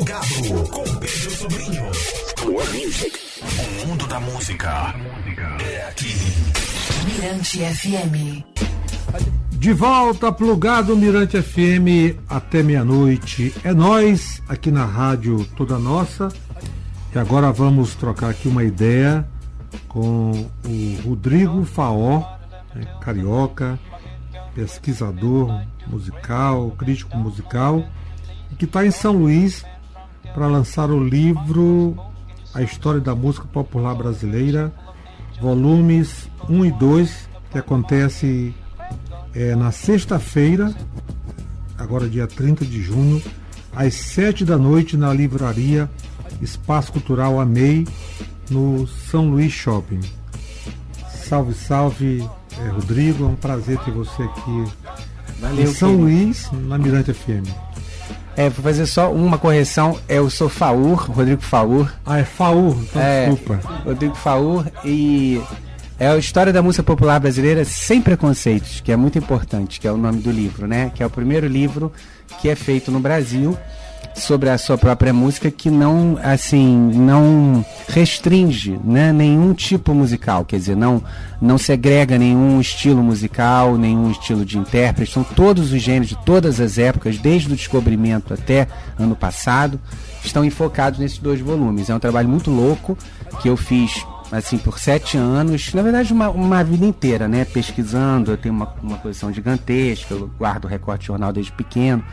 Plugado com Pedro Sobrinho. More music. O mundo da música é aqui. Mirante FM. De volta, plugado Mirante FM até meia-noite. É nós aqui na rádio Toda Nossa. E agora vamos trocar aqui uma ideia com o Rodrigo Faó, né, carioca, pesquisador musical, crítico musical, que está em São Luís para lançar o livro A História da Música Popular Brasileira, volumes 1 e 2, que acontece é, na sexta-feira, agora dia 30 de junho, às 7 da noite, na livraria Espaço Cultural Amei, no São Luís Shopping. Salve, salve, é, Rodrigo, é um prazer ter você aqui Valeu, em São querido. Luís, na Mirante FM. É, vou fazer só uma correção. É, Eu sou Faur, Rodrigo Faur. Ah, é Faur, então É, desculpa. Rodrigo Faur e é a história da música popular brasileira sem preconceitos, que é muito importante, que é o nome do livro, né? Que é o primeiro livro que é feito no Brasil sobre a sua própria música que não assim não restringe né, nenhum tipo musical. Quer dizer não não segrega nenhum estilo musical nenhum estilo de intérprete. São todos os gêneros de todas as épocas desde o descobrimento até ano passado estão enfocados nesses dois volumes. É um trabalho muito louco que eu fiz assim por sete anos. Na verdade uma, uma vida inteira né pesquisando. Eu tenho uma, uma gigantesca eu guardo recorte de jornal desde pequeno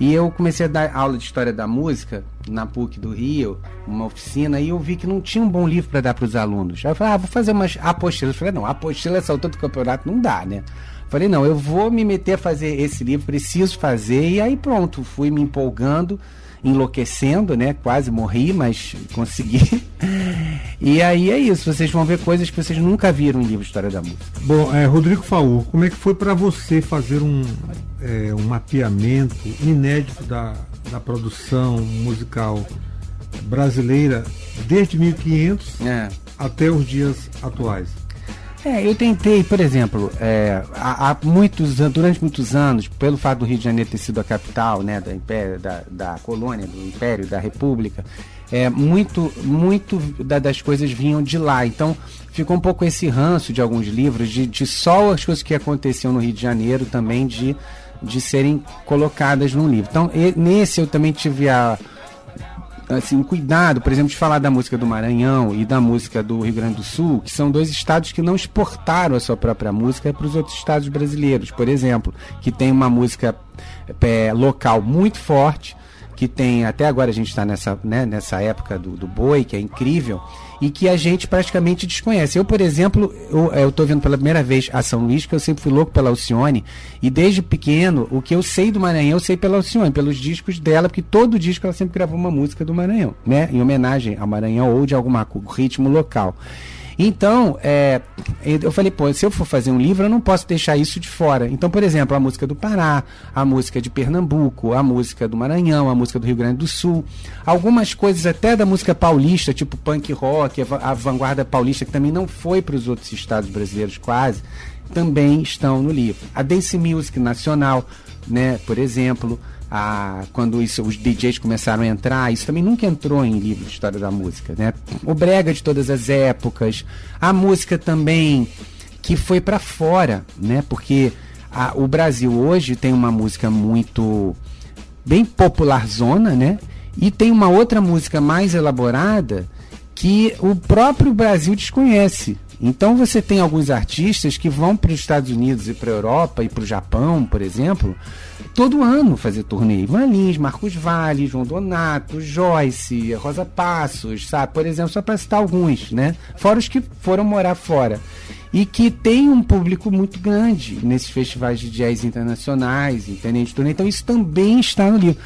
e eu comecei a dar aula de história da música na PUC do Rio, uma oficina, e eu vi que não tinha um bom livro para dar para os alunos. Aí eu falei, ah, vou fazer umas apostilas. Eu falei, não, apostila altura do campeonato não dá, né? Falei, não, eu vou me meter a fazer esse livro, preciso fazer. E aí pronto, fui me empolgando, enlouquecendo, né? Quase morri, mas consegui. E aí é isso, vocês vão ver coisas que vocês nunca viram em livro de história da música. Bom, é, Rodrigo Faur, como é que foi para você fazer um, é, um mapeamento inédito da, da produção musical brasileira desde 1500 É. até os dias atuais? É, eu tentei, por exemplo, é, há, há muitos an- durante muitos anos, pelo fato do Rio de Janeiro ter sido a capital, né, da império, da, da colônia, do império, da república, é, muito, muito da- das coisas vinham de lá. Então, ficou um pouco esse ranço de alguns livros de, de só as coisas que aconteciam no Rio de Janeiro também de de serem colocadas num livro. Então, e- nesse eu também tive a assim, cuidado, por exemplo, de falar da música do Maranhão e da música do Rio Grande do Sul, que são dois estados que não exportaram a sua própria música para os outros estados brasileiros, por exemplo, que tem uma música é, local muito forte, que tem, até agora a gente está nessa, né, nessa época do, do boi, que é incrível, e que a gente praticamente desconhece. Eu, por exemplo, eu, eu tô vendo pela primeira vez a São Luís, que eu sempre fui louco pela Alcione, e desde pequeno, o que eu sei do Maranhão, eu sei pela Alcione, pelos discos dela, porque todo disco ela sempre gravou uma música do Maranhão, né? Em homenagem ao Maranhão ou de alguma co- ritmo local. Então, é, eu falei, pô, se eu for fazer um livro, eu não posso deixar isso de fora. Então, por exemplo, a música do Pará, a música de Pernambuco, a música do Maranhão, a música do Rio Grande do Sul, algumas coisas até da música paulista, tipo punk rock, a va- a vanguarda paulista, que também não foi para os outros estados brasileiros quase, também estão no livro. A dance music nacional, né, por exemplo, a, quando isso, os DJs começaram a entrar, isso também nunca entrou em livro de história da música, né? O brega de todas as épocas, a música também que foi para fora, né? Porque a- o Brasil hoje tem uma música muito bem popular zona, né? E tem uma outra música mais elaborada que o próprio Brasil desconhece. Então você tem alguns artistas que vão para os Estados Unidos e para a Europa e para o Japão, por exemplo, todo ano fazer turnê. Ivan Lins, Marcos Vale, João Donato, Joyce, Rosa Passos, sabe? Por exemplo, só para citar alguns, né? Fora os que foram morar fora. E que tem um público muito grande nesses festivais de jazz internacionais? De turnê. Então isso também está no livro.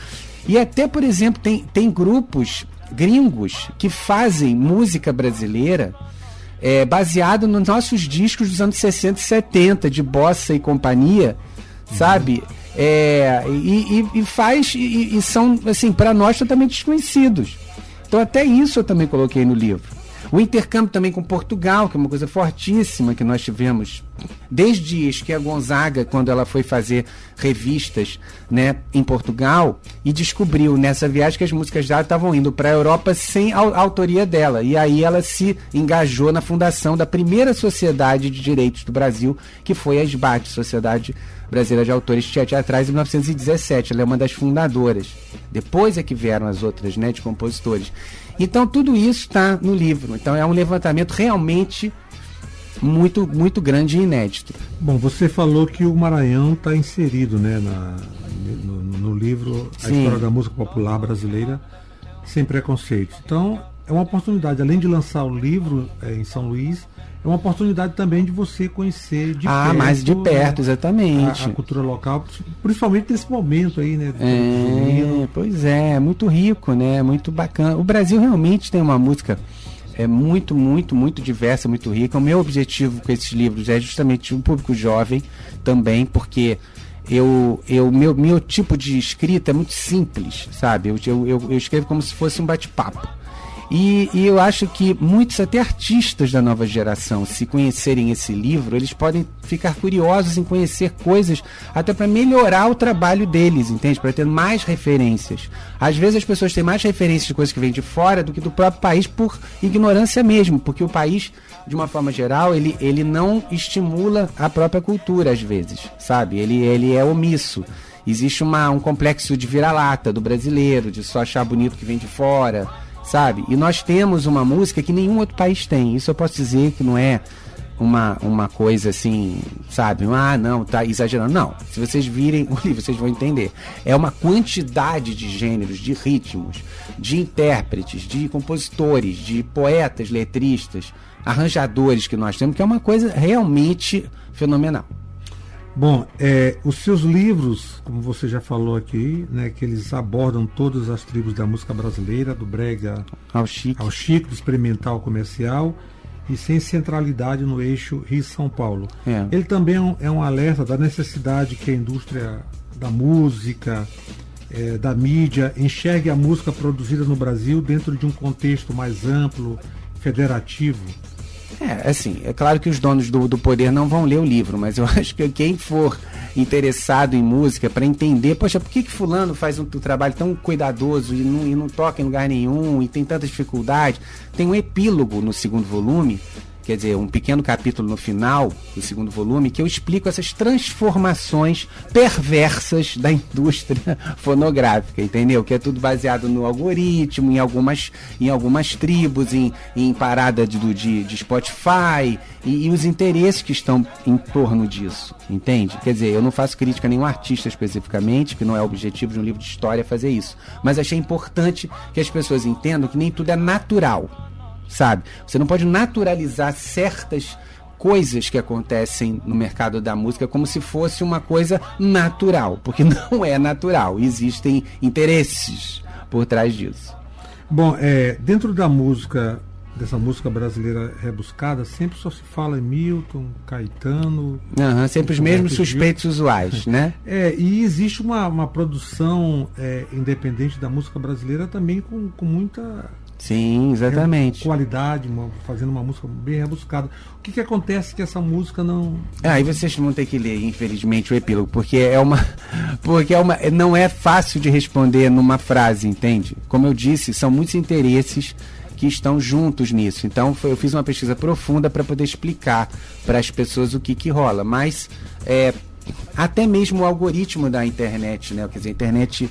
E até, por exemplo, tem, tem grupos gringos que fazem música brasileira é, baseado nos nossos discos dos anos 60 e 70, de bossa e companhia, sabe? É, e, e- e faz, e, e são, assim, para nós totalmente desconhecidos. Então, até isso eu também coloquei no livro. O intercâmbio também com Portugal, que é uma coisa fortíssima que nós tivemos desde Esquia Gonzaga, quando ela foi fazer revistas né, em Portugal, e descobriu nessa viagem que as músicas dela estavam indo para a Europa sem a, autoria dela. E aí ela se engajou na fundação da primeira sociedade de direitos do Brasil, que foi a SBAT, Sociedade Brasileira de Autores Teatrais, em 1917. Ela é uma das fundadoras. Depois é que vieram as outras, né, de compositores. Então tudo isso está no livro. Então é um levantamento realmente muito muito grande e inédito. Bom, você falou que o Maranhão está inserido, né, na, no, no livro A Sim. História da Música Popular Brasileira sem preconceitos. Então é uma oportunidade, além de lançar o livro é, em São Luís, é uma oportunidade também de você conhecer de ah, perto, mais de perto, né, exatamente. a, a cultura local, principalmente nesse momento aí, né? É, pois é, é muito rico, né? Muito bacana. O Brasil realmente tem uma música é muito, muito, muito diversa, muito rica. O meu objetivo com esses livros é justamente um público jovem também, porque eu, eu meu, meu tipo de escrita é muito simples, sabe? Eu, eu, eu escrevo como se fosse um bate-papo. E, e eu acho que muitos, até artistas da nova geração, se conhecerem esse livro, eles podem ficar curiosos em conhecer coisas até para melhorar o trabalho deles, entende? Para ter mais referências. Às vezes as pessoas têm mais referências de coisas que vêm de fora do que do próprio país por ignorância mesmo, porque o país, de uma forma geral, ele, ele não estimula a própria cultura às vezes, sabe? Ele, ele é omisso. Existe uma, um complexo de vira-lata do brasileiro, de só achar bonito que vem de fora sabe? E nós temos uma música que nenhum outro país tem. Isso eu posso dizer que não é uma, uma coisa assim, sabe? Ah, não, tá exagerando. Não. Se vocês virem o livro, vocês vão entender. É uma quantidade de gêneros, de ritmos, de intérpretes, de compositores, de poetas, letristas, arranjadores que nós temos, que é uma coisa realmente fenomenal. Bom, é, os seus livros, como você já falou aqui, né, que eles abordam todas as tribos da música brasileira, do brega Ao chique. ao chique, do experimental comercial, e sem centralidade no eixo Rio-São Paulo. É. Ele também é um, é um alerta da necessidade que a indústria da música, é, da mídia, enxergue a música produzida no Brasil dentro de um contexto mais amplo, federativo. É, assim, é claro que os donos do, do poder não vão ler o livro, mas eu acho que quem for interessado em música para entender, poxa, por que, que fulano faz um, um trabalho tão cuidadoso e não, e não toca em lugar nenhum e tem tanta dificuldade? Tem um epílogo no segundo volume, quer dizer, um pequeno capítulo no final do segundo volume, que eu explico essas transformações perversas da indústria fonográfica, entendeu? Que é tudo baseado no algoritmo, em algumas, em algumas tribos, em, em parada de, de, de Spotify e, e os interesses que estão em torno disso, entende? Quer dizer, eu não faço crítica a nenhum artista especificamente, que não é o objetivo de um livro de história fazer isso, mas achei importante que as pessoas entendam que nem tudo é natural sabe? Você não pode naturalizar certas coisas que acontecem no mercado da música como se fosse uma coisa natural, porque não é natural. Existem interesses por trás disso. Bom, é, dentro da música, dessa música brasileira rebuscada, sempre só se fala em Milton, Caetano. Aham, sempre os mesmos suspeitos usuais, né? É, e existe uma, uma produção é, independente da música brasileira também com, com muita Sim, exatamente. qualidade, uma- fazendo uma música bem rebuscada. O que, que acontece que essa música não. Ah, Aí vocês vão ter que ler, infelizmente, o epílogo, porque é uma. Porque é uma. Não é fácil de responder numa frase, entende? Como eu disse, são muitos interesses que estão juntos nisso. Então foi- eu fiz uma pesquisa profunda para poder explicar para as pessoas o que, que rola. Mas é, até mesmo o algoritmo da internet, né? Quer dizer, a internet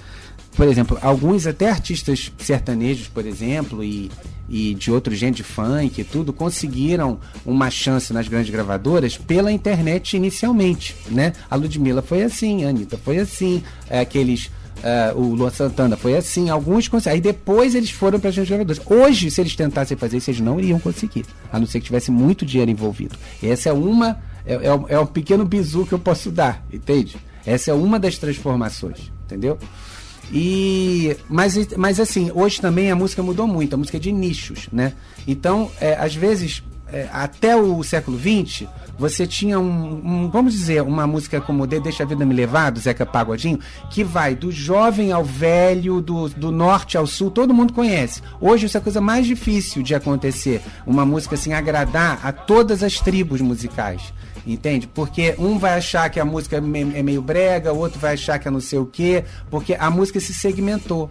por exemplo, alguns até artistas sertanejos, por exemplo, e, e de outro gênero de funk e tudo, conseguiram uma chance nas grandes gravadoras pela internet inicialmente, né? A Ludmilla foi assim, a Anitta foi assim, é, aqueles... é, o Luan Santana foi assim, alguns conseguiram. Aí depois eles foram para as grandes gravadoras. Hoje, se eles tentassem fazer isso, eles não iriam conseguir, a não ser que tivesse muito dinheiro envolvido. Essa é uma. É, é, um- é um pequeno bizu que eu posso dar, entende? Essa é uma das transformações, entendeu? E mas, mas assim, hoje também a música mudou muito, a música é de nichos, né? Então, é, às vezes é, até o século XX, você tinha um, um, vamos dizer, uma música como De Deixa a Vida Me Levar, do Zeca Pagodinho, que vai do jovem ao velho, do, do norte ao sul, todo mundo conhece. Hoje isso é a coisa mais difícil de acontecer, uma música assim agradar a todas as tribos musicais. Entende? Porque um vai achar que a música é meio brega, o outro vai achar que é não sei o quê, porque a música se segmentou.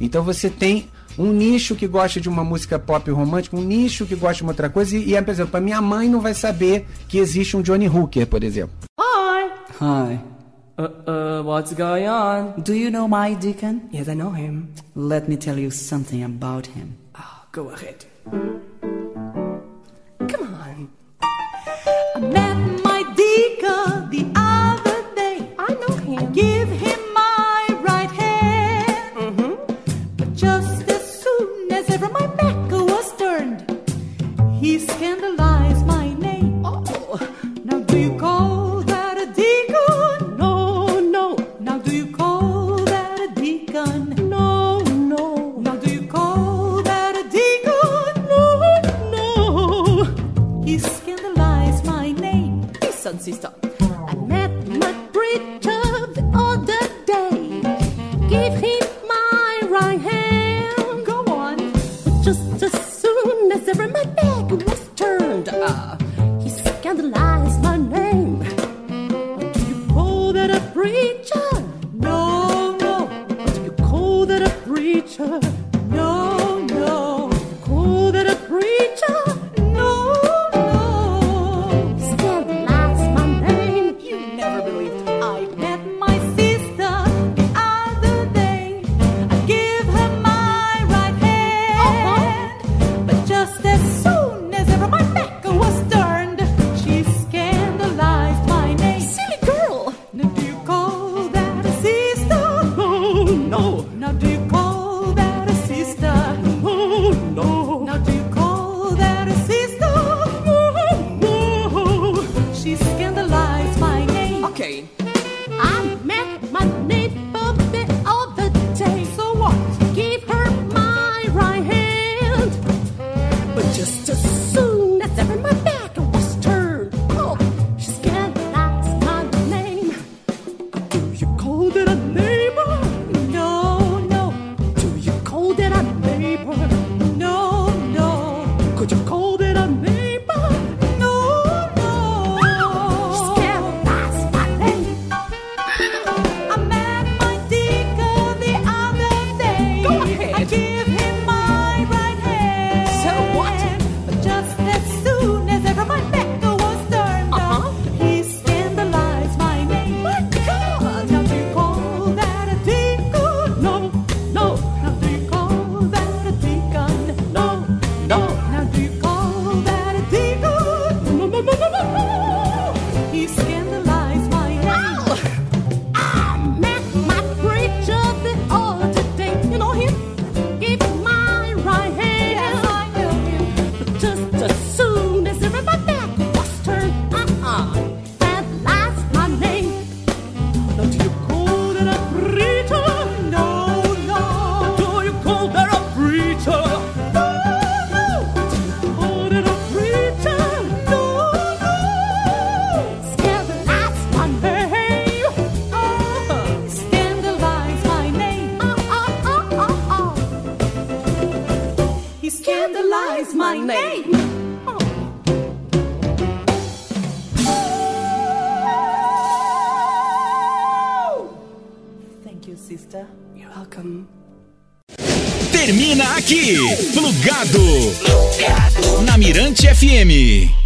Então você tem um nicho que gosta de uma música pop romântica, um nicho que gosta de uma outra coisa, e, e por exemplo, a minha mãe não vai saber que existe um Johnny Hooker, por exemplo. Hi. Hi. Uh, uh, what's going on? Do you know my deacon? Yes, I know him. Let me tell you something about him. Oh, go ahead. Come on. Sister. I met my preacher the other no. Now do you call scandalized my name. Thank you, sister. You're welcome. Termina aqui. Plugado. Na Mirante FM.